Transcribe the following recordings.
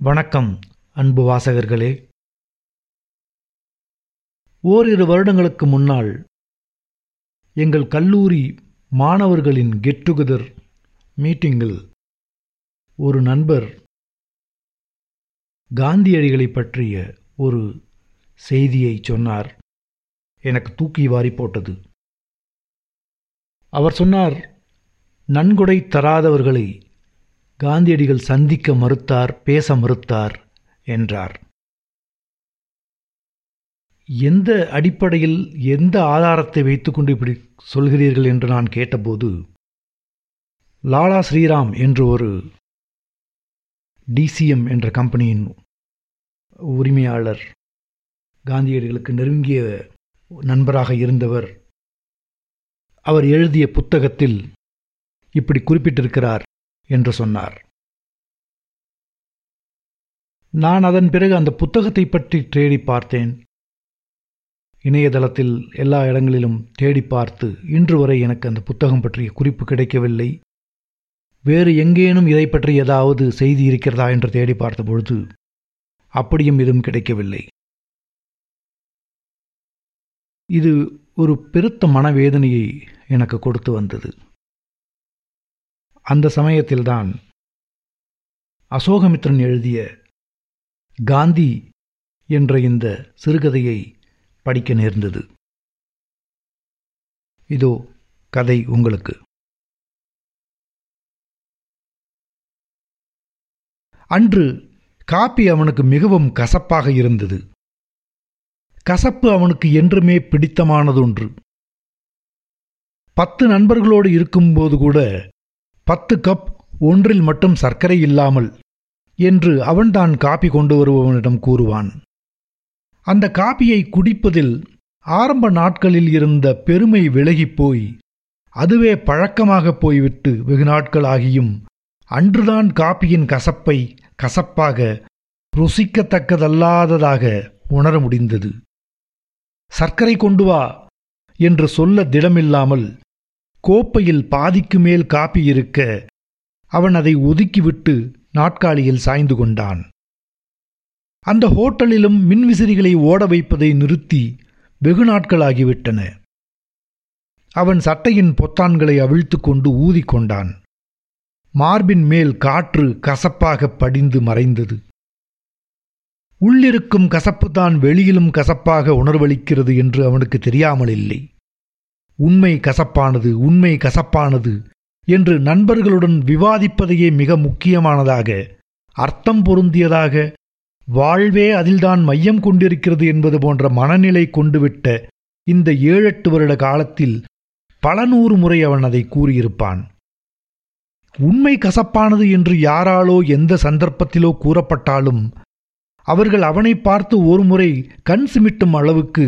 வணக்கம் அன்பு வாசகர்களே. ஓரிரு வருடங்களுக்கு முன்னால் எங்கள் கல்லூரி மாணவர்களின் கெட் டுகெதர் மீட்டிங்கில் ஒரு நண்பர் காந்தியடிகளை பற்றிய ஒரு செய்தியை சொன்னார். எனக்கு தூக்கி வாரி போட்டது. அவர் சொன்னார் நன்கொடை தராதவர்களை காந்தியடிகள் சந்திக்க மறுத்தார் பேச மறுத்தார் என்றார். எந்த அடிப்படையில் எந்த ஆதாரத்தை வைத்துக்கொண்டு இப்படி சொல்கிறீர்கள் என்று நான் கேட்டபோது லாலா ஸ்ரீராம் என்று ஒரு டிசிஎம் என்ற கம்பெனியின் உரிமையாளர் காந்தியடிகளுக்கு நெருங்கிய நண்பராக இருந்தவர் அவர் எழுதிய புத்தகத்தில் இப்படி குறிப்பிட்டிருக்கிறார். என்று சொன்னார். நான் அதன் பிறகு அந்த புத்தகத்தை பற்றி தேடி பார்த்தேன். இணையதளத்தில் எல்லா இடங்களிலும் தேடி பார்த்து இன்று வரை எனக்கு அந்த புத்தகம் பற்றிய குறிப்பு கிடைக்கவில்லை. வேறு எங்கேனும் இதை பற்றி ஏதாவது செய்தி இருக்கிறதா என்று தேடி பார்த்தபொழுது அப்படியும் எதுவும் கிடைக்கவில்லை. இது ஒரு பெருத்த மனவேதனையை எனக்கு கொடுத்து வந்தது. அந்த சமயத்தில்தான் அசோகமித்ரன் எழுதிய காந்தி என்ற இந்த சிறுகதையை படிக்க நேர்ந்தது. இதோ கதை உங்களுக்கு. அன்று காப்பி அவனுக்கு மிகவும் கசப்பாக இருந்தது. கசப்பு அவனுக்கு என்றுமே பிடித்தமானதொன்று. பத்து நண்பர்களோடு இருக்கும்போது கூட பத்து கப் ஒன்றில் மட்டும் சர்க்கரை இல்லாமல் என்று அவன்தான் காப்பி கொண்டு வருபவனிடம் கூறுவான். அந்த காப்பியை குடிப்பதில் ஆரம்ப நாட்களில் இருந்த பெருமை விலகிப் போய் அதுவே பழக்கமாகப் போய்விட்டு வெகு நாட்கள் ஆகியும் அன்றுதான் காப்பியின் கசப்பை கசப்பாக ருசிக்கத்தக்கதல்லாததாக உணர முடிந்தது. சர்க்கரை கொண்டு வா என்று சொல்ல திடமில்லாமல் கோப்பையில் பாதிக்கு மேல் காப்பி இருக்க அவன் அதை ஒதுக்கிவிட்டு நாட்காலியில் சாய்ந்து கொண்டான். அந்த ஹோட்டலிலும் மின்விசிறிகளை ஓட வைப்பதை நிறுத்தி வெகு நாட்களாகிவிட்டன. அவன் சட்டையின் பொத்தான்களை அவிழ்த்து கொண்டு ஊதிக்கொண்டான் மார்பின் மேல் காற்று கசப்பாக படிந்து மறைந்தது. உள்ளிருக்கும் கசப்புதான் வெளியிலும் கசப்பாக உணர்வளிக்கிறது என்று அவனுக்கு தெரியாமல் இல்லை உண்மை கசப்பானது உண்மை கசப்பானது என்று நண்பர்களுடன் விவாதிப்பதையே மிக முக்கியமானதாக அர்த்தம் பொருந்தியதாக வாழ்வே அதில்தான் மையம் கொண்டிருக்கிறது என்பது போன்ற மனநிலை கொண்டுவிட்ட இந்த ஏழெட்டு வருட காலத்தில் பல நூறு முறை அவன் அதை கூறியிருப்பான். உண்மை கசப்பானது என்று யாராலோ எந்த சந்தர்ப்பத்திலோ கூறப்பட்டாலும் அவர்கள் அவனை பார்த்து ஒருமுறை கண் சிமிட்டும் அளவுக்கு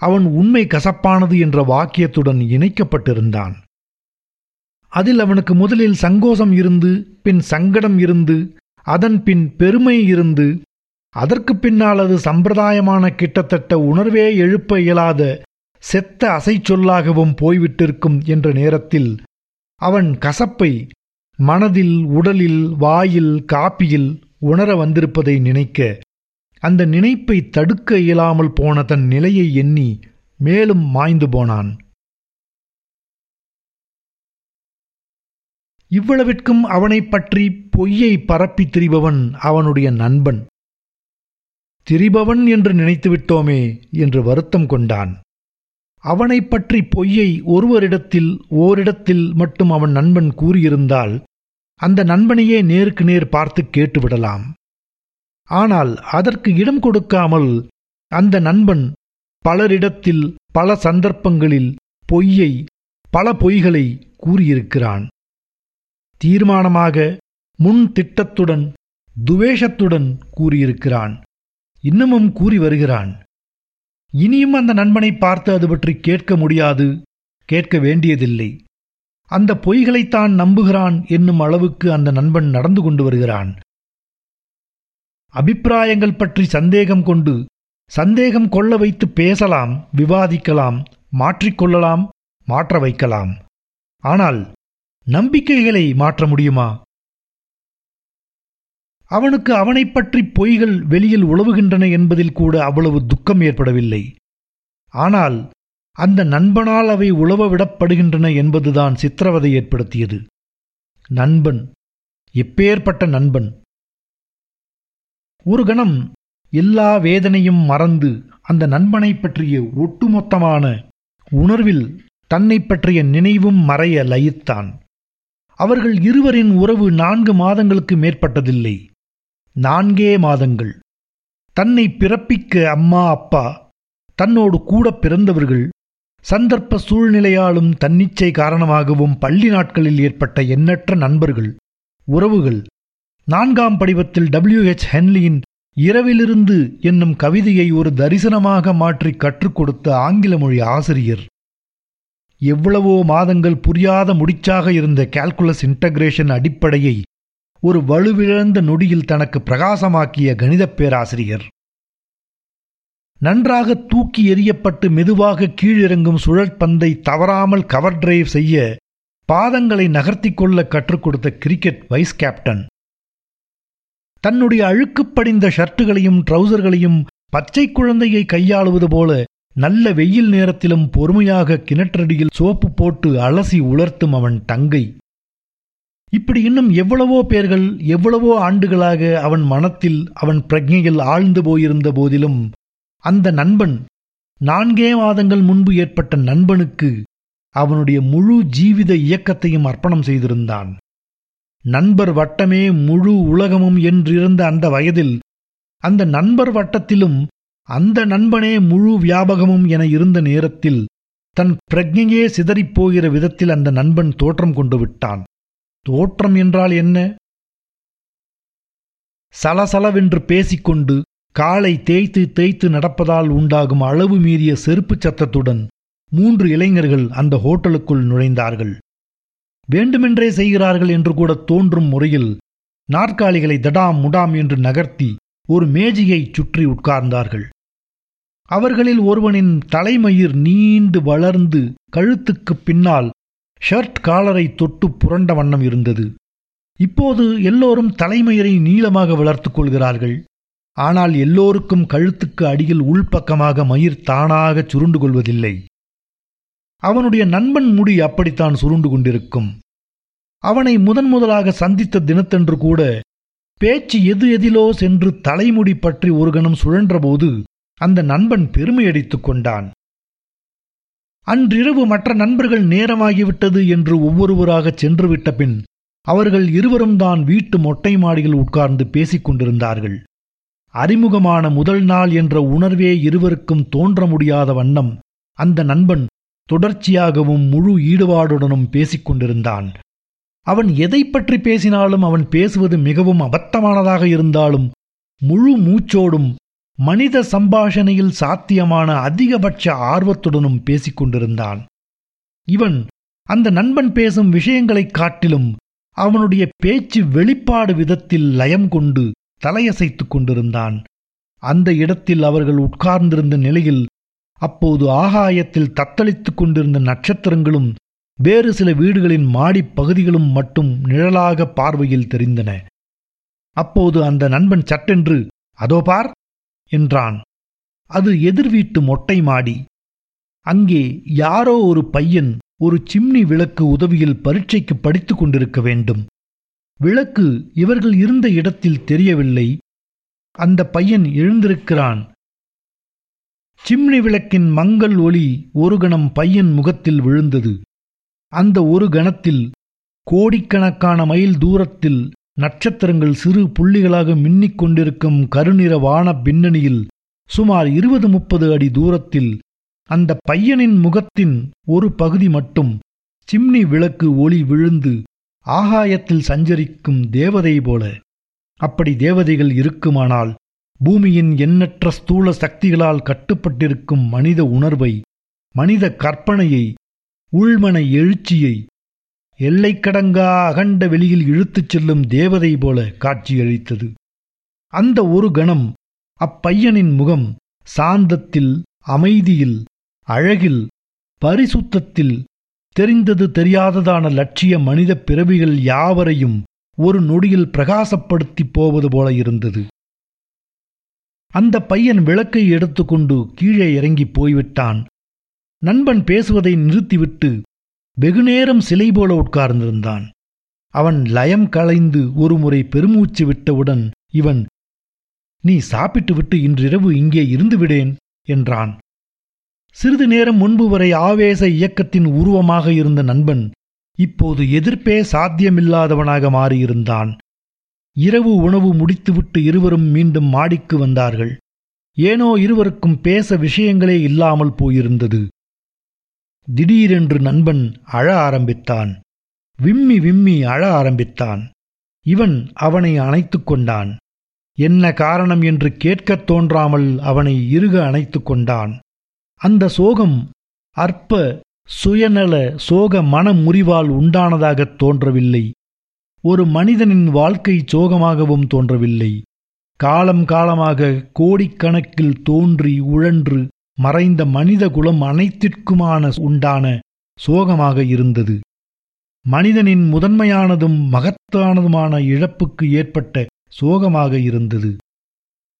அவன் உண்மை கசப்பானது என்ற வாக்கியத்துடன் இணைக்கப்பட்டிருந்தான். அதில் அவனுக்கு முதலில் சங்கோசம் இருந்து பின் சங்கடம் இருந்து அதன் பின் பெருமை இருந்து அதற்கு பின்னால் அது சம்பிரதாயமான கிட்டத்தட்ட உணர்வே எழுப்ப இயலாத செத்த அசை சொல்லாகவும் போய்விட்டிருக்கும் என்ற நேரத்தில் அவன் கசப்பை மனதில் உடலில் வாயில் காப்பியில் உணர வந்திருப்பதை நினைக்க அந்த நினைப்பை தடுக்க இயலாமல் போன தன் நிலையை எண்ணி மேலும் மாய்ந்து போனான். இவ்வளவிற்கும் அவனைப் பற்றி பொய்யை பரப்பித் திரிபவன் அவனுடைய நண்பன். திரிபவன் என்று நினைத்துவிட்டோமே என்று வருத்தம் கொண்டான். அவனைப் பற்றி பொய்யை ஒருவரிடத்தில் ஓரிடத்தில் மட்டும் அவன் நண்பன் கூறியிருந்தால் அந்த நண்பனையே நேருக்கு நேர் பார்த்து கேட்டுவிடலாம். ஆனால் அதற்கு இடம் கொடுக்காமல் அந்த நண்பன் பலரிடத்தில் பல சந்தர்ப்பங்களில் பொய்யை பல பொய்களை கூறியிருக்கிறான். தீர்மானமாக முன் திட்டத்துடன் துவேஷத்துடன் கூறியிருக்கிறான். இன்னமும் கூறி வருகிறான். இனியும் அந்த நண்பனை பார்த்து அது பற்றி கேட்க முடியாது கேட்க வேண்டியதில்லை. அந்த பொய்களைத்தான் நம்புகிறான் என்னும் அளவுக்கு அந்த நண்பன் நடந்து கொண்டு வருகிறான். அபிப்பிராயங்கள் பற்றி சந்தேகம் கொண்டு சந்தேகம் கொள்ள வைத்து பேசலாம் விவாதிக்கலாம் மாற்றிக்கொள்ளலாம் மாற்ற வைக்கலாம். ஆனால் நம்பிக்கைகளை மாற்ற முடியுமா? அவனுக்கு அவனைப் பற்றி பொய்கள் வெளியில் உழவுகின்றன என்பதில் கூட அவ்வளவு துக்கம் ஏற்படவில்லை. ஆனால் அந்த நண்பனால் அவை உழவ விடப்படுகின்றன என்பதுதான் சித்திரவதை ஏற்படுத்தியது. நண்பன் எப்பேற்பட்ட நண்பன்? ஒரு கணம் எல்லா வேதனையும் மறந்து அந்த நண்பனைப் பற்றிய ஒட்டுமொத்தமான உணர்வில் தன்னைப் பற்றிய நினைவும் மறைய லயித்தான். அவர்கள் இருவரின் உறவு நான்கு மாதங்களுக்கு மேற்பட்டதில்லை. நான்கே மாதங்கள். தன்னை பிறப்பிக்க அம்மா அப்பா தன்னோடு கூட பிறந்தவர்கள் சந்தர்ப்ப சூழ்நிலையாலும் தன்னிச்சை காரணமாகவும் பள்ளி நாட்களில் ஏற்பட்ட எண்ணற்ற நண்பர்கள் உறவுகள் நான்காம் படிவத்தில் டபிள்யூ ஹெச் ஹென்லியின் இரவிலிருந்து என்னும் கவிதையை ஒரு தரிசனமாக மாற்றி கற்றுக் கொடுத்த ஆங்கில மொழி ஆசிரியர். எவ்வளவோ மாதங்கள் புரியாத முடிச்சாக இருந்த கால்குலஸ் இன்டகிரேஷன் அடிப்படையை ஒரு வலுவிழந்த நொடியில் தனக்கு பிரகாசமாக்கிய கணிதப் பேராசிரியர். நன்றாக தூக்கி எறியப்பட்டு மெதுவாக கீழிறங்கும் சுழற்பந்தை தவறாமல் கவர் டிரைவ் செய்ய பாதங்களை நகர்த்திக் கொள்ள கற்றுக் கொடுத்த கிரிக்கெட் வைஸ் கேப்டன் தன்னுடைய அழுக்குப்படிந்த ஷர்ட்டுகளையும் ட்ரௌசர்களையும் பச்சை குழந்தையை கையாளுவது போல நல்ல வெயில் நேரத்திலும் பொறுமையாக கிணற்றடியில் சோப்பு போட்டு அலசி உலர்த்தும் அவன் தங்கை. இப்படி இன்னும் எவ்வளவோ பேர்கள் எவ்வளவோ ஆண்டுகளாக அவன் மனத்தில் அவன் பிரஜையில் ஆழ்ந்து போயிருந்த போதிலும் அந்த நண்பன் நான்கே மாதங்கள் முன்பு ஏற்பட்ட நண்பனுக்கு அவனுடைய முழு ஜீவித இயக்கத்தையும் அர்ப்பணம் செய்திருந்தான். நண்பர் வட்டமே முழு உலகமும் என்றிருந்த அந்த வயதில் அந்த நண்பர் வட்டத்திலும் அந்த நண்பனே முழு வியாபகமும் என இருந்த நேரத்தில் தன் பிரஜையே சிதறிப்போகிற விதத்தில் அந்த நண்பன் தோற்றம் கொண்டு விட்டான். தோற்றம் என்றால் என்ன? சலசலவென்று பேசிக்கொண்டு காலை தேய்த்து தேய்த்து நடப்பதால் உண்டாகும் அளவு மீறிய செருப்புச் சத்தத்துடன் மூன்று இளைஞர்கள் அந்த ஹோட்டலுக்குள் நுழைந்தார்கள். வேண்டுமென்றே செய்கிறார்கள் என்று கூட தோன்றும் முறையில் நாற்காலிகளை தடாம் முடாம் என்று நகர்த்தி ஒரு மேஜையைச் சுற்றி உட்கார்ந்தார்கள். அவர்களில் ஒருவனின் தலைமயிர் நீண்டு வளர்ந்து கழுத்துக்குப் பின்னால் ஷர்ட் காலரை தொட்டு புரண்ட வண்ணம் இருந்தது. இப்போது எல்லோரும் தலைமயிரை நீளமாக வளர்த்துக் கொள்கிறார்கள். ஆனால் எல்லோருக்கும் கழுத்துக்கு அடியில் உள்பக்கமாக மயிர் தானாக சுருண்டு கொள்வதில்லை. அவனுடைய நண்பன் முடி அப்படித்தான் சுருண்டு கொண்டிருக்கும். அவனை முதன் முதலாக சந்தித்த தினத்தன்று கூட பேச்சு எது எதிலோ சென்று தலைமுடி பற்றி ஒரு கணம் சுழன்றபோது அந்த நண்பன் பெருமையடித்துக் கொண்டான். அன்றிரவு மற்ற நண்பர்கள் நேரமாகிவிட்டது என்று ஒவ்வொருவராகச் சென்றுவிட்ட பின் அவர்கள் இருவரும் தான் வீட்டு மொட்டை மாடியில் உட்கார்ந்து பேசிக் கொண்டிருந்தார்கள். அறிமுகமான முதல் நாள் என்ற உணர்வே இருவருக்கும் தோன்ற முடியாத வண்ணம் அந்த நண்பன் தொடர்ச்சியாகவும் முழு ஈடுபாடுடனும் பேசிக் கொண்டிருந்தான் அவன் எதை பற்றி பேசினாலும் அவன் பேசுவது மிகவும் அபத்தமானதாக இருந்தாலும் முழு மூச்சோடும் மனித சம்பாஷணையில் சாத்தியமான அதிகபட்ச ஆர்வத்துடனும் பேசிக் கொண்டிருந்தான் இவன் அந்த நண்பன் பேசும் விஷயங்களைக் காட்டிலும் அவனுடைய பேச்சு வெளிப்பாடு விதத்தில் லயம் கொண்டு தலையசைத்துக் கொண்டிருந்தான். அந்த இடத்தில் அவர்கள் உட்கார்ந்திருந்த நிலையில் அப்போது ஆகாயத்தில் தத்தளித்துக் கொண்டிருந்த நட்சத்திரங்களும் வேறு சில வீடுகளின் மாடிப் பகுதிகளும் மட்டும் நிழலாக பார்வையில் தெரிந்தன. அப்போது அந்த நண்பன் சட்டென்று அதோ பார் என்றான். அது எதிர் வீட்டு மொட்டை மாடி. அங்கே யாரோ ஒரு பையன் ஒரு சிம்னி விளக்கு உதவியில் பரீட்சைக்கு படித்துக் கொண்டிருக்க வேண்டும். விளக்கு இவர்கள் இருந்த இடத்தில் தெரியவில்லை. அந்த பையன் எழுந்திருக்கிறான். சிம்னி விளக்கின் மங்கள் ஒளி ஒரு கணம் பையன் முகத்தில் விழுந்தது. அந்த ஒரு கணத்தில் கோடிக்கணக்கான மைல் தூரத்தில் நட்சத்திரங்கள் சிறு புள்ளிகளாக மின்னிக் கொண்டிருக்கும் கருநிற வான பின்னணியில் சுமார் இருபது முப்பது அடி தூரத்தில் அந்த பையனின் முகத்தின் ஒரு பகுதி மட்டும் சிம்னி விளக்கு ஒளி விழுந்து ஆகாயத்தில் சஞ்சரிக்கும் தேவதை போல. அப்படி தேவதைகள் இருக்குமானால் பூமியின் எண்ணற்ற ஸ்தூல சக்திகளால் கட்டுப்பட்டிருக்கும் மனித உணர்வை மனித கற்பனையை உள்மன எழுச்சியை எல்லைக்கடங்கா அகண்ட வெளியில் இழுத்துச் செல்லும் தேவதை போல காட்சியளித்தது. அந்த ஒரு கணம் அப்பையனின் முகம் சாந்தத்தில் அமைதியில் அழகில் பரிசுத்தத்தில் தெரிந்தது தெரியாததான லட்சிய மனித பிறவிகள் யாவரையும் ஒரு நொடியில் பிரகாசப்படுத்திப் போவது போல இருந்தது. அந்த பையன் விளக்கை எடுத்துக்கொண்டு கீழே இறங்கி போய்விட்டான். நண்பன் பேசுவதை நிறுத்திவிட்டு வெகுநேரம் சிலை போல உட்கார்ந்திருந்தான். அவன் லயம் களைந்து ஒருமுறை பெருமூச்சு விட்டவுடன் இவன் நீ சாப்பிட்டுவிட்டு இன்றிரவு இங்கே இருந்து விடேன் என்றான். சிறிது நேரம் முன்பு வரை ஆவேச இயக்கத்தின் உருவமாக இருந்த நண்பன் இப்போது எதிர்ப்பே சாத்தியமில்லாதவனாக மாறியிருந்தான். இரவு உணவு முடித்துவிட்டு இருவரும் மீண்டும் மாடிக்கு வந்தார்கள். ஏனோ இருவருக்கும் பேச விஷயங்களே இல்லாமல் போயிருந்தது. திடீரென்று நண்பன் அழ ஆரம்பித்தான். விம்மி விம்மி அழ ஆரம்பித்தான். இவன் அவனை அணைத்துக் கொண்டான். என்ன காரணம் என்று கேட்கத் தோன்றாமல் அவனை இறுக அணைத்துக் கொண்டான். அந்த சோகம் அற்ப சுயநல சோக மனமுறிவால் உண்டானதாகத் தோன்றவில்லை. ஒரு மனிதனின் வாழ்க்கை சோகமாகவும் தோன்றவில்லை. காலம் காலமாக கோடிக்கணக்கில் தோன்றி உழன்று மறைந்த மனித குலம் அனைத்திற்குமான உண்டான சோகமாக இருந்தது. மனிதனின் முதன்மையானதும் மகத்தானதுமான இழப்புக்கு ஏற்பட்ட சோகமாக இருந்தது.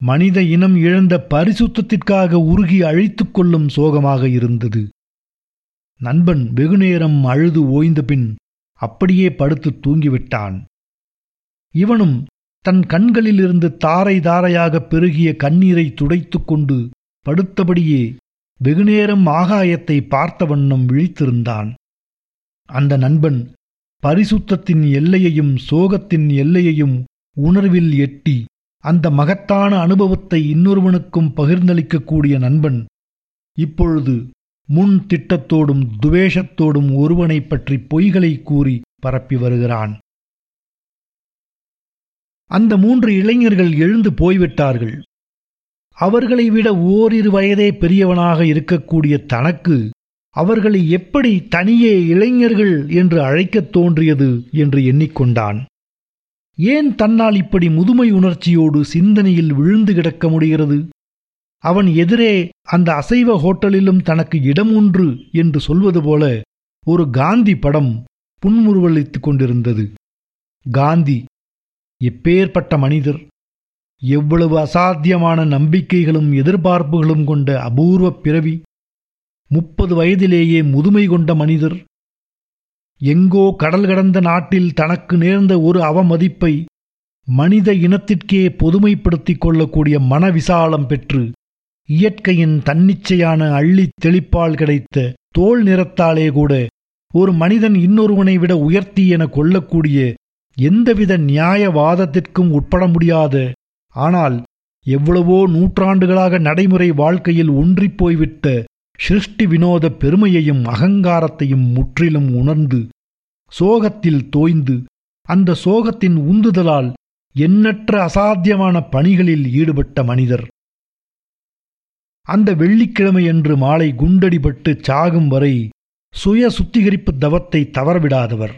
மனித இனம் இழந்த பரிசுத்தத்திற்காக உருகி அழித்துக்கொள்ளும் சோகமாக இருந்தது. நண்பன் வெகுநேரம் அழுது ஓய்ந்த பின் அப்படியே படுத்து தூங்கிவிட்டான். இவனும் தன் கண்களிலிருந்து தாரை தாரையாக பெருகிய கண்ணீரை துடைத்துக் கொண்டு படுத்தபடியே வெகுநேரம் ஆகாயத்தை பார்த்த வண்ணம் விழித்திருந்தான். அந்த நண்பன் பரிசுத்தத்தின் எல்லையையும் சோகத்தின் எல்லையையும் உணர்வில் எட்டி அந்த மகத்தான அனுபவத்தை இன்னொருவனுக்கும் பகிர்ந்தளிக்கக்கூடிய நண்பன் இப்பொழுது முன் திட்டத்தோடும் துவேஷத்தோடும் ஒருவனைப் பற்றி பொய்களை கூறி பரப்பி வருகிறான். அந்த மூன்று இளைஞர்கள் எழுந்து போய்விட்டார்கள். அவர்களை விட ஓரிரு வயதே பெரியவனாக இருக்கக்கூடிய தனக்கு அவர்களை எப்படி தனியே இளைஞர்கள் என்று அழைக்கத் தோன்றியது என்று எண்ணிக்கொண்டான். ஏன் தன்னால் இப்படி முதுமை உணர்ச்சியோடு சிந்தனையில் விழுந்து கிடக்க முடிகிறது? அவன் எதிரே அந்த அசைவ ஹோட்டலிலும் தனக்கு இடம் உண்டு என்று சொல்வது போல ஒரு காந்தி படம் புன்முறுவளித்துக் கொண்டிருந்தது. காந்தி எப்பேற்பட்ட மனிதர் எவ்வளவு அசாத்தியமான நம்பிக்கைகளும் எதிர்பார்ப்புகளும் கொண்ட அபூர்வ பிறவி முப்பது வயதிலேயே முதுமை கொண்ட மனிதர் எங்கோ கடல் கடந்த நாட்டில் தனக்கு நேர்ந்த ஒரு அவமதிப்பை மனித இனத்திற்கே பொதுமைப்படுத்திக் கொள்ளக்கூடிய மனவிசாலம் பெற்று இயற்கையின் தன்னிச்சையான அள்ளித் தெளிப்பால் கிடைத்த தோல் நிறத்தாலே கூட ஒரு மனிதன் இன்னொருவனை விட உயர்த்தி என கொள்ளக்கூடிய எந்தவித நியாயவாதத்திற்கும் உட்பட முடியாது ஆனால் எவ்வளவோ நூற்றாண்டுகளாக நடைமுறை வாழ்க்கையில் ஒன்றிப்போய்விட்ட சிருஷ்டி வினோத பெருமையையும் அகங்காரத்தையும் முற்றிலும் உணர்ந்து சோகத்தில் தோய்ந்து அந்த சோகத்தின் உந்துதலால் எண்ணற்ற அசாத்தியமான பணிகளில் ஈடுபட்ட மனிதர். அந்த வெள்ளிக்கிழமையன்று மாலை குண்டடிபட்டு சாகும் வரை சுய சுத்திகரிப்பு தவத்தை தவறவிடாதவர்.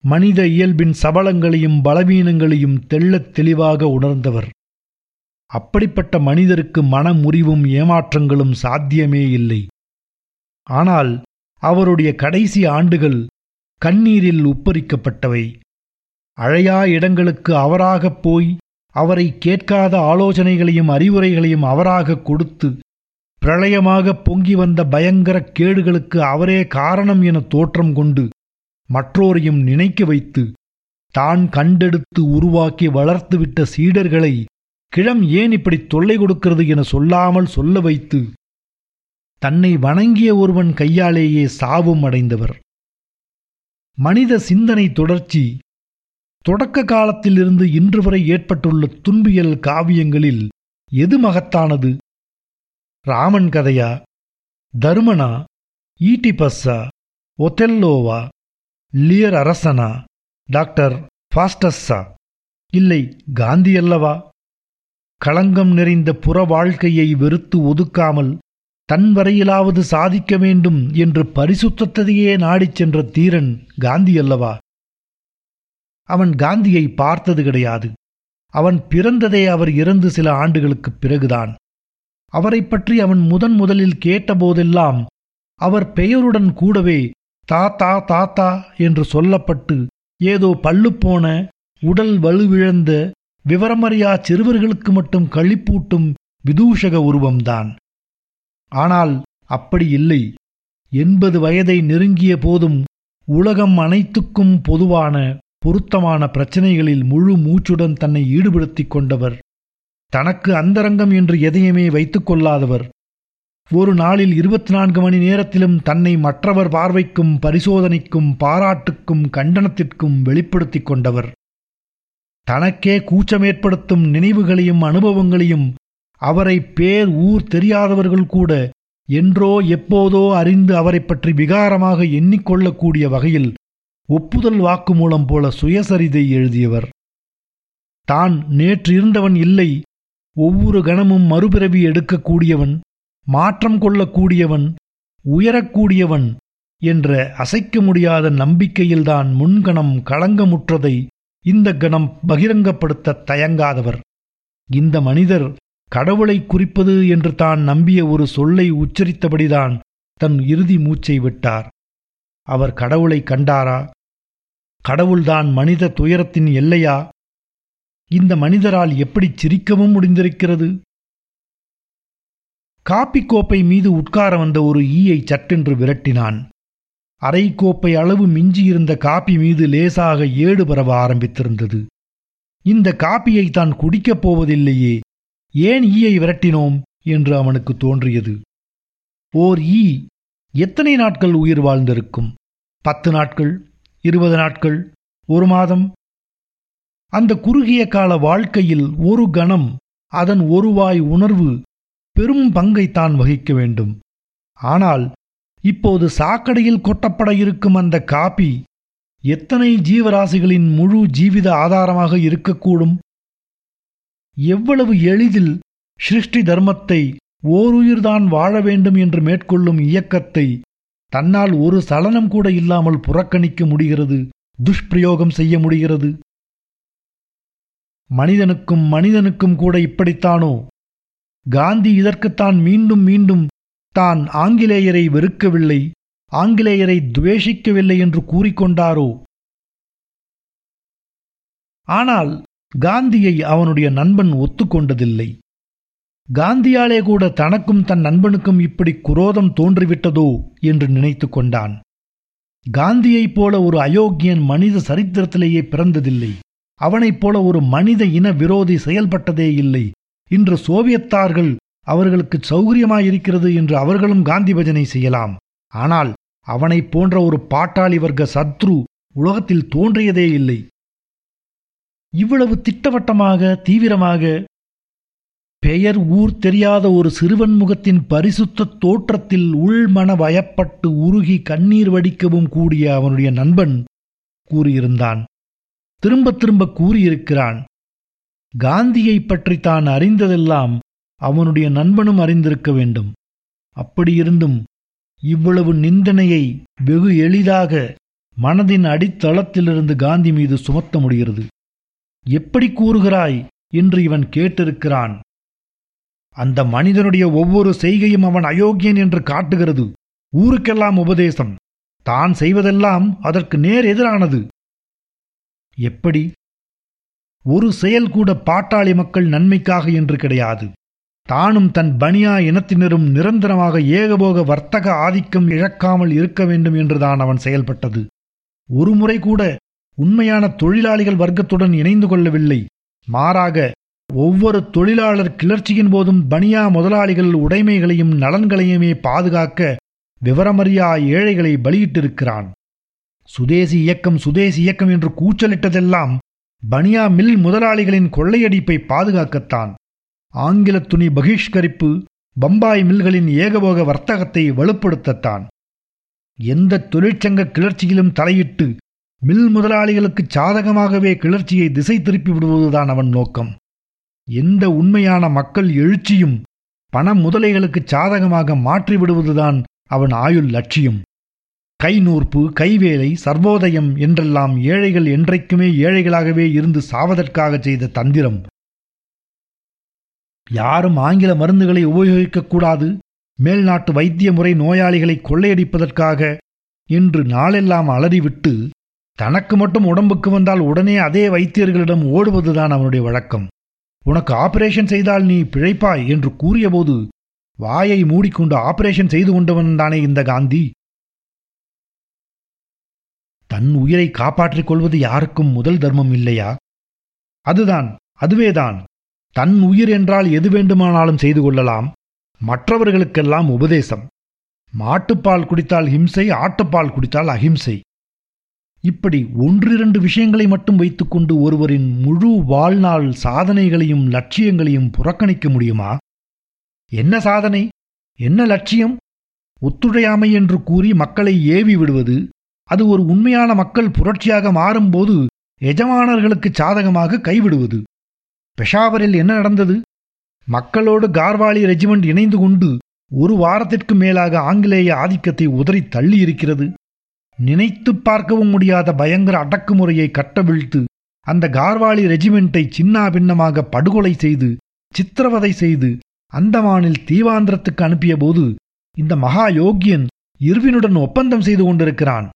மனித இயல்பின் சபலங்களையும் பலவீனங்களையும் தெள்ளத் தெளிவாக உணர்ந்தவர். அப்படிப்பட்ட மனிதருக்கு மனமுறிவும் ஏமாற்றங்களும் சாத்தியமே இல்லை. ஆனால் அவருடைய கடைசி ஆண்டுகள் கண்ணீரில் உப்பரிக்கப்பட்டவை. அழையா இடங்களுக்கு அவராகப் போய் அவரை கேட்காத ஆலோசனைகளையும் அறிவுரைகளையும் அவராக கொடுத்து பிரளயமாக பொங்கி வந்த பயங்கர கேடுகளுக்கு அவரே காரணம் என தோற்றம் கொண்டு மற்றோரையும் நினைக்க வைத்து தான் கண்டெடுத்து உருவாக்கி வளர்த்துவிட்ட சீடர்களை கிழம் ஏன் இப்படி தொல்லை கொடுக்கிறது என சொல்லாமல் சொல்ல வைத்து தன்னை வணங்கிய ஒருவன் கையாலேயே சாவும் அடைந்தவர். மனித சிந்தனை தொடர்ச்சி தொடக்க காலத்திலிருந்து இன்று வரை ஏற்பட்டுள்ள துன்பியல் காவியங்களில் எது மகத்தானது? ராமன் கதையா? தருமனா? ஈட்டிபஸ்ஸா? ஒத்தெல்லோவா? லியர் அரசனா? டாக்டர் ஃபாஸ்டஸ்ஸா? இல்லை காந்தி அல்லவா? களங்கம் நிறைந்த புற வாழ்க்கையை வெறுத்து ஒதுக்காமல் தன் வரையிலாவது சாதிக்க வேண்டும் என்று பரிசுத்தத்தையே நாடிச் சென்ற தீரன் காந்தி அல்லவா? அவன் காந்தியை பார்த்தது கிடையாது. அவன் பிறந்ததே அவர் இறந்து சில ஆண்டுகளுக்குப் பிறகுதான். அவரைப் பற்றி அவன் முதன் முதலில் கேட்டபோதெல்லாம் அவர் பெயருடன் கூடவே தாத்தா தாத்தா என்று சொல்லப்பட்டு ஏதோ பள்ளுப்போன உடல் வலுவிழந்த விவரமறியா சிறுவர்களுக்கு மட்டும் களிப்பூட்டும் விதூஷக உருவம்தான். ஆனால் அப்படி இல்லை. எண்பது வயதை நெருங்கிய போதும் உலகம் அனைத்துக்கும் பொதுவான பொருத்தமான பிரச்சனைகளில் முழு மூச்சுடன் தன்னை ஈடுபடுத்திக் கொண்டவர். தனக்கு அந்தரங்கம் என்று எதையுமே வைத்துக் கொள்ளாதவர். ஒரு நாளில் இருபத்தி நான்கு மணி நேரத்திலும் தன்னை மற்றவர் பார்வைக்கும் பரிசோதனைக்கும் பாராட்டுக்கும் கண்டனத்திற்கும் வெளிப்படுத்திக் கொண்டவர். தனக்கே கூச்சமேற்படுத்தும் நினைவுகளையும் அனுபவங்களையும் அவரை பேர் ஊர் தெரியாதவர்கள் கூட என்றோ எப்போதோ அறிந்து அவரை பற்றி விகாரமாக எண்ணிக்கொள்ளக்கூடிய வகையில் ஒப்புதல் வாக்குமூலம் போல சுயசரிதை எழுதியவர். தான் நேற்று இருந்தவன் இல்லை ஒவ்வொரு கணமும் மறுபிறவி எடுக்கக்கூடியவன் மாற்றம் கொள்ளக்கூடியவன் உயரக்கூடியவன் என்ற அசைக்க முடியாத நம்பிக்கையில்தான் முன்கணம் களங்கமுற்றதை இந்த கணம் பகிரங்கப்படுத்த தயங்காதவர். இந்த மனிதர் கடவுளை குறிப்பது என்று தான் நம்பிய ஒரு சொல்லை உச்சரித்தபடிதான் தன் இறுதி மூச்சை விட்டார். அவர் கடவுளை கண்டாரா? கடவுள்தான் மனித துயரத்தின் எல்லையா? இந்த மனிதரால் எப்படி சிரிக்கவும் முடிந்திருக்கிறது? காப்பி கோப்பை மீது உட்கார வந்த ஒரு ஈயை சட்டென்று விரட்டினான். அரை கோப்பை அளவு மிஞ்சியிருந்த காப்பி மீது லேசாக ஏடு பரவ ஆரம்பித்திருந்தது. இந்த காப்பியை தான் குடிக்கப் போவதில்லையே ஏன் ஈயை விரட்டினோம்? என்று அவனுக்கு தோன்றியது. ஓர் ஈ எத்தனை நாட்கள் உயிர் வாழ்ந்திருக்கும்? பத்து நாட்கள்? இருபது நாட்கள்? ஒரு மாதம்? அந்த குறுகிய கால வாழ்க்கையில் ஒரு கணம் அதன் ஒருவாய் உணர்வு பெரும் பங்கை தான் வகிக்க வேண்டும். ஆனால் இப்போது சாக்கடையில் கொட்டப்பட இருக்கும் அந்த காபி எத்தனை ஜீவராசிகளின் முழு ஜீவித ஆதாரமாக இருக்கக்கூடும்? எவ்வளவு எளிதில் சிருஷ்டி தர்மத்தை ஓருயிர்தான் வாழ வேண்டும் என்று மேற்கொள்ளும் இயக்கத்தை தன்னால் ஒரு சலனம் கூட இல்லாமல் புறக்கணிக்க முடிகிறது துஷ்பிரயோகம் செய்ய முடிகிறது. மனிதனுக்கும் மனிதனுக்கும் கூட இப்படித்தானோ? காந்தி இதற்குத்தான் மீண்டும் மீண்டும் தான் ஆங்கிலேயரை வெறுக்கவில்லை ஆங்கிலேயரை துவேஷிக்கவில்லை என்று கூறிக்கொண்டாரோ? ஆனால் காந்தியை அவனுடைய நண்பன் ஒத்துக்கொண்டதில்லை. காந்தியாலே கூட தனக்கும் தன் நண்பனுக்கும் இப்படி குரோதம் தோன்றிவிட்டதோ என்று நினைத்து கொண்டான். காந்தியைப் போல ஒரு அயோக்கியன் மனித சரித்திரத்திலேயே பிறந்ததில்லை. அவனைப் போல ஒரு மனித இன விரோதி செயல்பட்டதே இல்லை. இன்று சோவியத்தார்கள் அவர்களுக்கு சௌகரியமாயிருக்கிறது என்று அவர்களும் காந்தி பஜனை செய்யலாம். ஆனால் அவனைப் போன்ற ஒரு பாட்டாளி வர்க்க சத்ரு உலகத்தில் தோன்றியதே இல்லை. இவ்வளவு திட்டவட்டமாக தீவிரமாக பெயர் ஊர் தெரியாத ஒரு சிறுவன் முகத்தின் பரிசுத்த தோற்றத்தில் உள்மன வயப்பட்டு உருகி கண்ணீர் வடிக்கவும் கூடிய அவனுடைய நண்பன் கூறியிருந்தான். திரும்ப திரும்ப கூறியிருக்கிறான். காந்தியை பற்றி தான் அறிந்ததெல்லாம் அவனுடைய நண்பனும் அறிந்திருக்க வேண்டும். அப்படியிருந்தும் இவ்வளவு நிந்தனையை வெகு எளிதாக மனதின் அடித்தளத்திலிருந்து காந்தி மீது சுமத்த முடிகிறது. எப்படி கூறுகிறாய்? என்று இவன் கேட்டிருக்கிறான். அந்த மனிதனுடைய ஒவ்வொரு செய்கையும் அவன் அயோக்கியன் என்று காட்டுகிறது. ஊருக்கெல்லாம் உபதேசம். தான் செய்வதெல்லாம் அதற்கு நேர் எதிரானது. எப்படி? ஒரு செயல் கூட பாட்டாளி மக்கள் நன்மைக்காக என்று கிடையாது. தானும் தன் பனியா இனத்தினரும் நிரந்தரமாக ஏகபோக வர்த்தக ஆதிக்கம் இழக்காமல் இருக்க வேண்டும் என்றுதான் அவன் செயல்பட்டது. ஒருமுறை கூட உண்மையான தொழிலாளிகள் வர்க்கத்துடன் இணைந்து கொள்ளவில்லை. மாறாக ஒவ்வொரு தொழிலாளர் கிளர்ச்சியின் போதும் பனியா முதலாளிகள் உடைமைகளையும் நலன்களையுமே பாதுகாக்க விவரமறியா ஏழைகளை பலியிட்டிருக்கிறான். சுதேசி இயக்கம் சுதேசி இயக்கம் என்று கூச்சலிட்டதெல்லாம் பனியா மில் முதலாளிகளின் கொள்ளையடிப்பை பாதுகாக்கத்தான். ஆங்கில துணி பகிஷ்கரிப்பு பம்பாய் மில்களின் ஏகபோக வர்த்தகத்தை வலுப்படுத்தத்தான். எந்த தொழிற்சங்க கிளர்ச்சியிலும் தலையிட்டு மில் முதலாளிகளுக்கு சாதகமாகவே கிளர்ச்சியை திசை திருப்பி விடுவதுதான் அவன் நோக்கம். எந்த உண்மையான மக்கள் எழுச்சியும் பண முதலைகளுக்கு சாதகமாக மாற்றி விடுவதுதான் அவன் ஆயுள் லட்சியம். கைநூற்பு கைவேலை சர்வோதயம் என்றெல்லாம் ஏழைகள் என்றைக்குமே ஏழைகளாகவே இருந்து சாவதற்காக செய்த தந்திரம். யாரும் ஆங்கில மருந்துகளை உபயோகிக்கக்கூடாது மேல்நாட்டு வைத்திய முறை நோயாளிகளை கொள்ளையடிப்பதற்காக என்று நாளெல்லாம் அலறிவிட்டு தனக்கு மட்டும் உடம்புக்கு வந்தால் உடனே அதே வைத்தியர்களிடம் ஓடுவதுதான் அவனுடைய வழக்கம். உனக்கு ஆபரேஷன் செய்தால் நீ பிழைப்பாய் என்று கூறியபோது வாயை மூடிக்கொண்டு ஆபரேஷன் செய்து கொண்டவன் தானே இந்த காந்தி. தன் உயிரை காப்பாற்றிக் கொள்வது யாருக்கும் முதல் தர்மம் இல்லையா? அதுதான் அதுவேதான். தன் உயிர் என்றால் எது வேண்டுமானாலும் செய்து கொள்ளலாம். மற்றவர்களுக்கெல்லாம் உபதேசம். மாட்டுப்பால் குடித்தால் ஹிம்சை ஆட்டுப்பால் குடித்தால் அஹிம்சை. இப்படி ஒன்றிரண்டு விஷயங்களை மட்டும் வைத்துக்கொண்டு ஒருவரின் முழு வாழ்நாள் சாதனைகளையும் லட்சியங்களையும் புறக்கணிக்க முடியுமா? என்ன சாதனை? என்ன லட்சியம்? ஒத்துழையாமை என்று கூறி மக்களை ஏவி விடுவது அது ஒரு உண்மையான மக்கள் புரட்சியாக மாறும்போது எஜமானர்களுக்கு சாதகமாக கைவிடுவது. பெஷாவரில் என்ன நடந்தது? மக்களோடு கார்வாலி ரெஜிமெண்ட் இணைந்து கொண்டு ஒரு வாரத்திற்கு மேலாக ஆங்கிலேய ஆதிக்கத்தை உதறி தள்ளி இருக்கிறது நினைத்து பார்க்கவும் முடியாத பயங்கர அடக்குமுறையை கட்டவிழ்த்து அந்த கார்வாலி ரெஜிமெண்டை சின்னா பின்னமாக படுகொலை செய்து சித்திரவதை செய்து அந்தமானில் தீவாந்திரத்துக்கு அனுப்பிய போது இந்த மகா யோக்கியன் இர்வினுடன் ஒப்பந்தம் செய்து கொண்டிருக்கிறான்.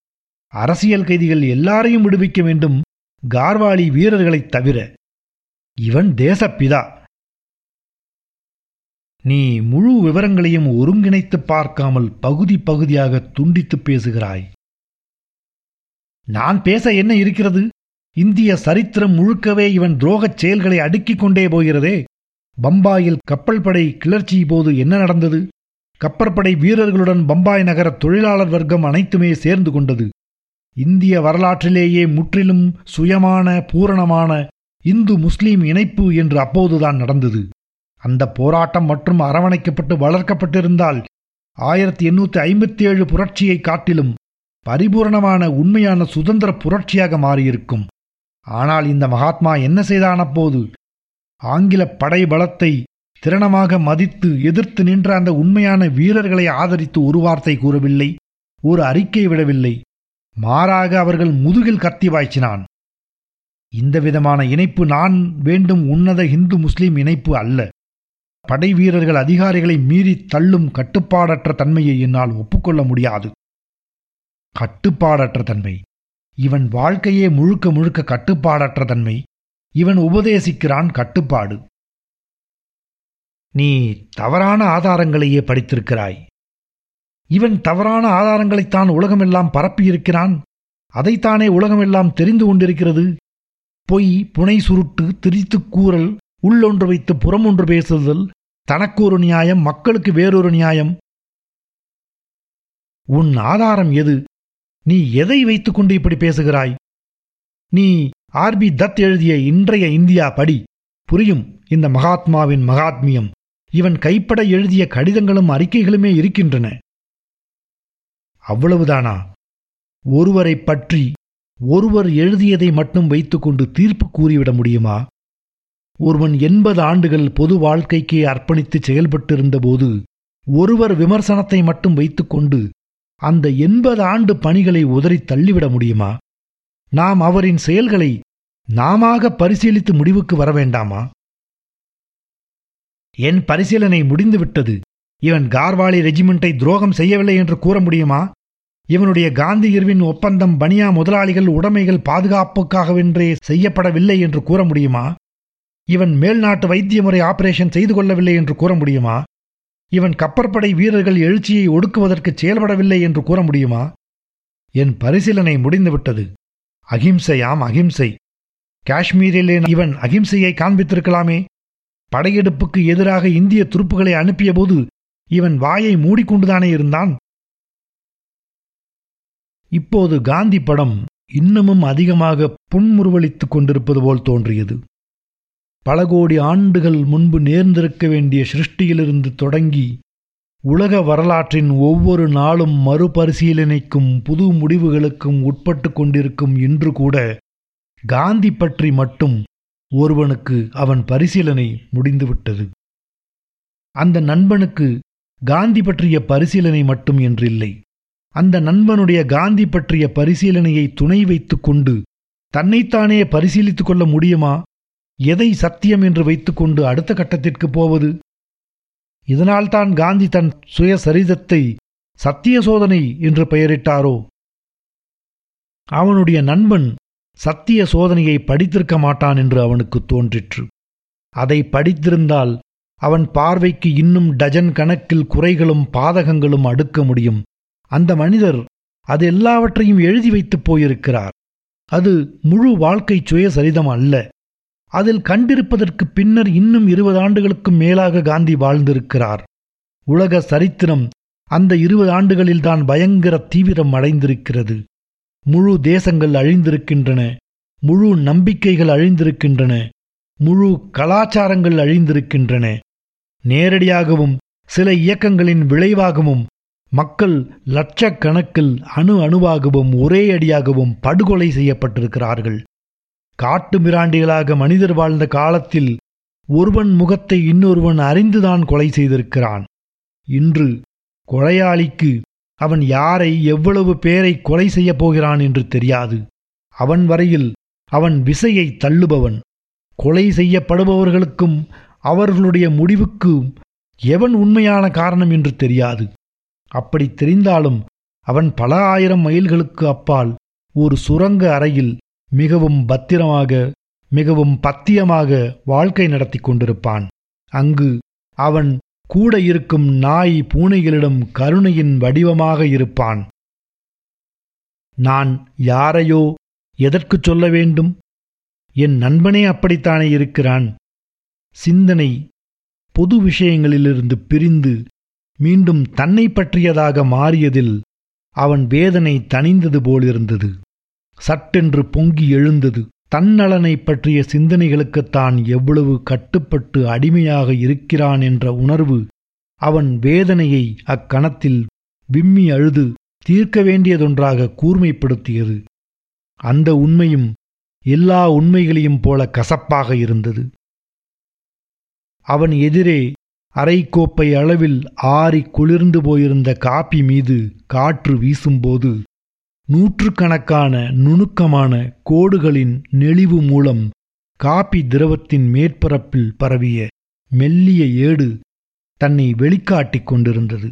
அரசியல் கைதிகள் எல்லாரையும் விடுவிக்க வேண்டும் கார்வாலி வீரர்களைத் தவிர. இவன் தேசப்பிதா. நீ முழு விவரங்களையும் ஒருங்கிணைத்து பார்க்காமல் பகுதி பகுதியாக துண்டித்து பேசுகிறாய். நான் பேச என்ன இருக்கிறது? இந்திய சரித்திரம் முழுக்கவே இவன் துரோகச் செயல்களை அடுக்கிக் கொண்டே போகிறதே. பம்பாயில் கப்பல் படை கிளர்ச்சி போது என்ன நடந்தது? கப்பற்படை வீரர்களுடன் பம்பாய் நகர தொழிலாளர் வர்க்கம் அனைத்துமே சேர்ந்து கொண்டது. இந்திய வரலாற்றிலேயே முற்றிலும் சுயமான பூரணமான இந்து முஸ்லீம் இணைப்பு என்று அப்போதுதான் நடந்தது. அந்த போராட்டம் மற்றும் அரவணைக்கப்பட்டு வளர்க்கப்பட்டிருந்தால் ஆயிரத்தி எண்ணூற்றி ஐம்பத்தி ஏழு புரட்சியை காட்டிலும் பரிபூரணமான உண்மையான சுதந்திர புரட்சியாக மாறியிருக்கும். ஆனால் இந்த மகாத்மா என்ன செய்தான் அப்போது? ஆங்கில படை பலத்தை திறனமாக மதித்து எதிர்த்து நின்ற அந்த உண்மையான வீரர்களை ஆதரித்து ஒரு வார்த்தை கூறவில்லை ஒரு அறிக்கை விடவில்லை. மாறாக அவர்கள் முதுகில் கத்தி வாய்ச்சினான். இந்த விதமான இணைப்பு நான் வேண்டும் உன்னத இந்து முஸ்லிம் இணைப்பு அல்ல. படை வீரர்கள் அதிகாரிகளை மீறி தள்ளும் கட்டுப்பாடற்ற தன்மையை என்னால் ஒப்புக்கொள்ள முடியாது. கட்டுப்பாடற்ற தன்மை. இவன் வாழ்க்கையே முழுக்க முழுக்க கட்டுப்பாடற்ற தன்மை. இவன் உபதேசிக்கிறான் கட்டுப்பாடு. நீ தவறான ஆதாரங்களையே படித்திருக்கிறாய். இவன் தவறான ஆதாரங்களைத்தான் உலகமெல்லாம் பரப்பியிருக்கிறான். அதைத்தானே உலகமெல்லாம் தெரிந்து கொண்டிருக்கிறது. பொய் புனை சுருட்டு திரித்துக் கூறல் உள்ளொன்று வைத்து புறம் ஒன்று பேசுதல் தனக்கு ஒரு நியாயம் மக்களுக்கு வேறொரு நியாயம். உன் ஆதாரம் எது? நீ எதை வைத்துக்கொண்டு இப்படி பேசுகிறாய்? நீ ஆர்பி தத் எழுதிய இன்றைய இந்தியா படி. புரியும் இந்த மகாத்மாவின் மகாத்மியம். இவன் கைப்பட எழுதிய கடிதங்களும் அறிக்கைகளுமே இருக்கின்றன. அவ்வளவுதானா? ஒருவரைப் பற்றி ஒருவர் எழுதியதை மட்டும் வைத்துக்கொண்டு தீர்ப்பு கூறிவிட முடியுமா? ஒருவன் எண்பது ஆண்டுகள் பொது வாழ்க்கைக்கு அர்ப்பணித்து செயல்பட்டிருந்தபோது ஒருவர் விமர்சனத்தை மட்டும் வைத்துக்கொண்டு அந்த எண்பது ஆண்டு பணிகளை உதறி தள்ளிவிட முடியுமா? நாம் அவரின் செயல்களை நாமாக பரிசீலித்து முடிவுக்கு வர வேண்டாமா? என் பரிசீலனை முடிந்துவிட்டது. இவன் கார்வாலி ரெஜிமெண்டை துரோகம் செய்யவில்லை என்று கூற முடியுமா? இவனுடைய காந்தி இர்வின் ஒப்பந்தம் பனியா முதலாளிகள் உடைமைகள் பாதுகாப்புக்காகவென்றே செய்யப்படவில்லை என்று கூற முடியுமா? இவன் மேல்நாட்டு வைத்திய முறை ஆபரேஷன் செய்து கொள்ளவில்லை என்று கூற முடியுமா? இவன் கப்பற்படை வீரர்கள் எழுச்சியை ஒடுக்குவதற்கு செயல்படவில்லை என்று கூற முடியுமா? என் பரிசீலனை முடிந்துவிட்டது. அகிம்சையாம் அகிம்சை. காஷ்மீரிலே இவன் அகிம்சையை காண்பித்திருக்கலாமே. படையெடுப்புக்கு எதிராக இந்திய துருப்புகளை அனுப்பியபோது இவன் வாயை மூடிக்கொண்டுதானே இருந்தான்? இப்போது காந்தி படம் இன்னமும் அதிகமாக புன்முறுவலித்துக் கொண்டிருப்பது போல் தோன்றியது. பல கோடி ஆண்டுகள் முன்பு நேர்ந்திருக்க வேண்டிய சிருஷ்டியிலிருந்து தொடங்கி உலக வரலாற்றின் ஒவ்வொரு நாளும் மறுபரிசீலனைக்கும் புது முடிவுகளுக்கும் உட்பட்டு கொண்டிருக்கும் இன்று கூட காந்தி பற்றி மட்டும் ஒருவனுக்கு அவன் பரிசீலனை முடிந்துவிட்டது. அந்த நண்பனுக்கு காந்தி பற்றிய பரிசீலனை மட்டும் என்றில்லை. அந்த நண்பனுடைய காந்தி பற்றிய பரிசீலனையை துணை வைத்துக்கொண்டு தன்னைத்தானே பரிசீலித்துக் கொள்ள முடியுமா? எதை சத்தியம் என்று வைத்துக்கொண்டு அடுத்த கட்டத்திற்கு போவது? இதனால்தான் காந்தி தன் சுயசரிதத்தை சத்திய சோதனை என்று பெயரிட்டாரோ? அவனுடைய நண்பன் சத்திய சோதனையை படித்திருக்க மாட்டான் என்று அவனுக்கு தோன்றிற்று. அதை படித்திருந்தால் அவன் பார்வைக்கு இன்னும் டஜன் கணக்கில் குறைகளும் பாதகங்களும் அடுக்க முடியும். அந்த மனிதர் அது எல்லாவற்றையும் எழுதி வைத்துப் போயிருக்கிறார். அது முழு வாழ்க்கை சுயசரிதம் அல்ல. அதில் கண்டிருப்பதற்கு பின்னர் இன்னும் இருபது ஆண்டுகளுக்கும் மேலாக காந்தி வாழ்ந்திருக்கிறார். உலக சரித்திரம் அந்த இருபது ஆண்டுகளில்தான் பயங்கர தீவிரம் அடைந்திருக்கிறது. முழு தேசங்கள் அழிந்திருக்கின்றன. முழு நம்பிக்கைகள் அழிந்திருக்கின்றன. முழு கலாச்சாரங்கள் அழிந்திருக்கின்றன. நேரடியாகவும் சில இயக்கங்களின் விளைவாகவும் மக்கள் லட்சக்கணக்கில் அணு அணுவாகவும் ஒரே அடியாகவும் படுகொலை செய்யப்பட்டிருக்கிறார்கள். காட்டு மிராண்டிகளாக மனிதர் வாழ்ந்த காலத்தில் ஒருவன் முகத்தை இன்னொருவன் அறிந்துதான் கொலை செய்திருக்கிறான். இன்று கொலையாளிக்கு அவன் யாரை எவ்வளவு பேரை கொலை செய்யப் போகிறான் என்று தெரியாது. அவன் வரையில் அவன் விசையை தள்ளுபவன். கொலை செய்யப்படுபவர்களுக்கும் அவர்களுடைய முடிவுக்கும் எவன் உண்மையான காரணம் என்று தெரியாது. அப்படி தெரிந்தாலும் அவன் பல ஆயிரம் மைல்களுக்கு அப்பால் ஒரு சுரங்க அறையில் மிகவும் பத்திரமாக மிகவும் பத்தியமாக வாழ்க்கை நடத்தி கொண்டிருப்பான். அங்கு அவன் கூட இருக்கும் நாய் பூனைகளிடம் கருணையின் வடிவமாக இருப்பான். நான் யாரையோ எதற்குச் சொல்ல வேண்டும்? என் நண்பனே அப்படித்தானே இருக்கிறான்? சிந்தனை பொது விஷயங்களிலிருந்து பிரிந்து மீண்டும் தன்னை பற்றியதாக மாறியதில் அவன் வேதனை தணிந்தது போலிருந்தது. சட்டென்று பொங்கி எழுந்தது. தன்னலனை பற்றிய சிந்தனைகளுக்குத்தான் எவ்வளவு கட்டுப்பட்டு அடிமையாக இருக்கிறான் என்ற உணர்வு அவன் வேதனையை அக்கணத்தில் விம்மி அழுது தீர்க்க வேண்டியதொன்றாக கூர்மைப்படுத்தியது. அந்த உண்மையும் எல்லா உண்மைகளையும் போல கசப்பாக இருந்தது. அவன் எதிரே அரைக்கோப்பை அளவில் ஆறி குளிர்ந்து போயிருந்த காப்பி மீது காற்று வீசும்போது நூற்றுக்கணக்கான நுணுக்கமான கோடுகளின் நெளிவு மூலம் காபி திரவத்தின் மேற்பரப்பில் பரவிய மெல்லிய ஏடு தன்னை வெளிக்காட்டிக் கொண்டிருந்தது.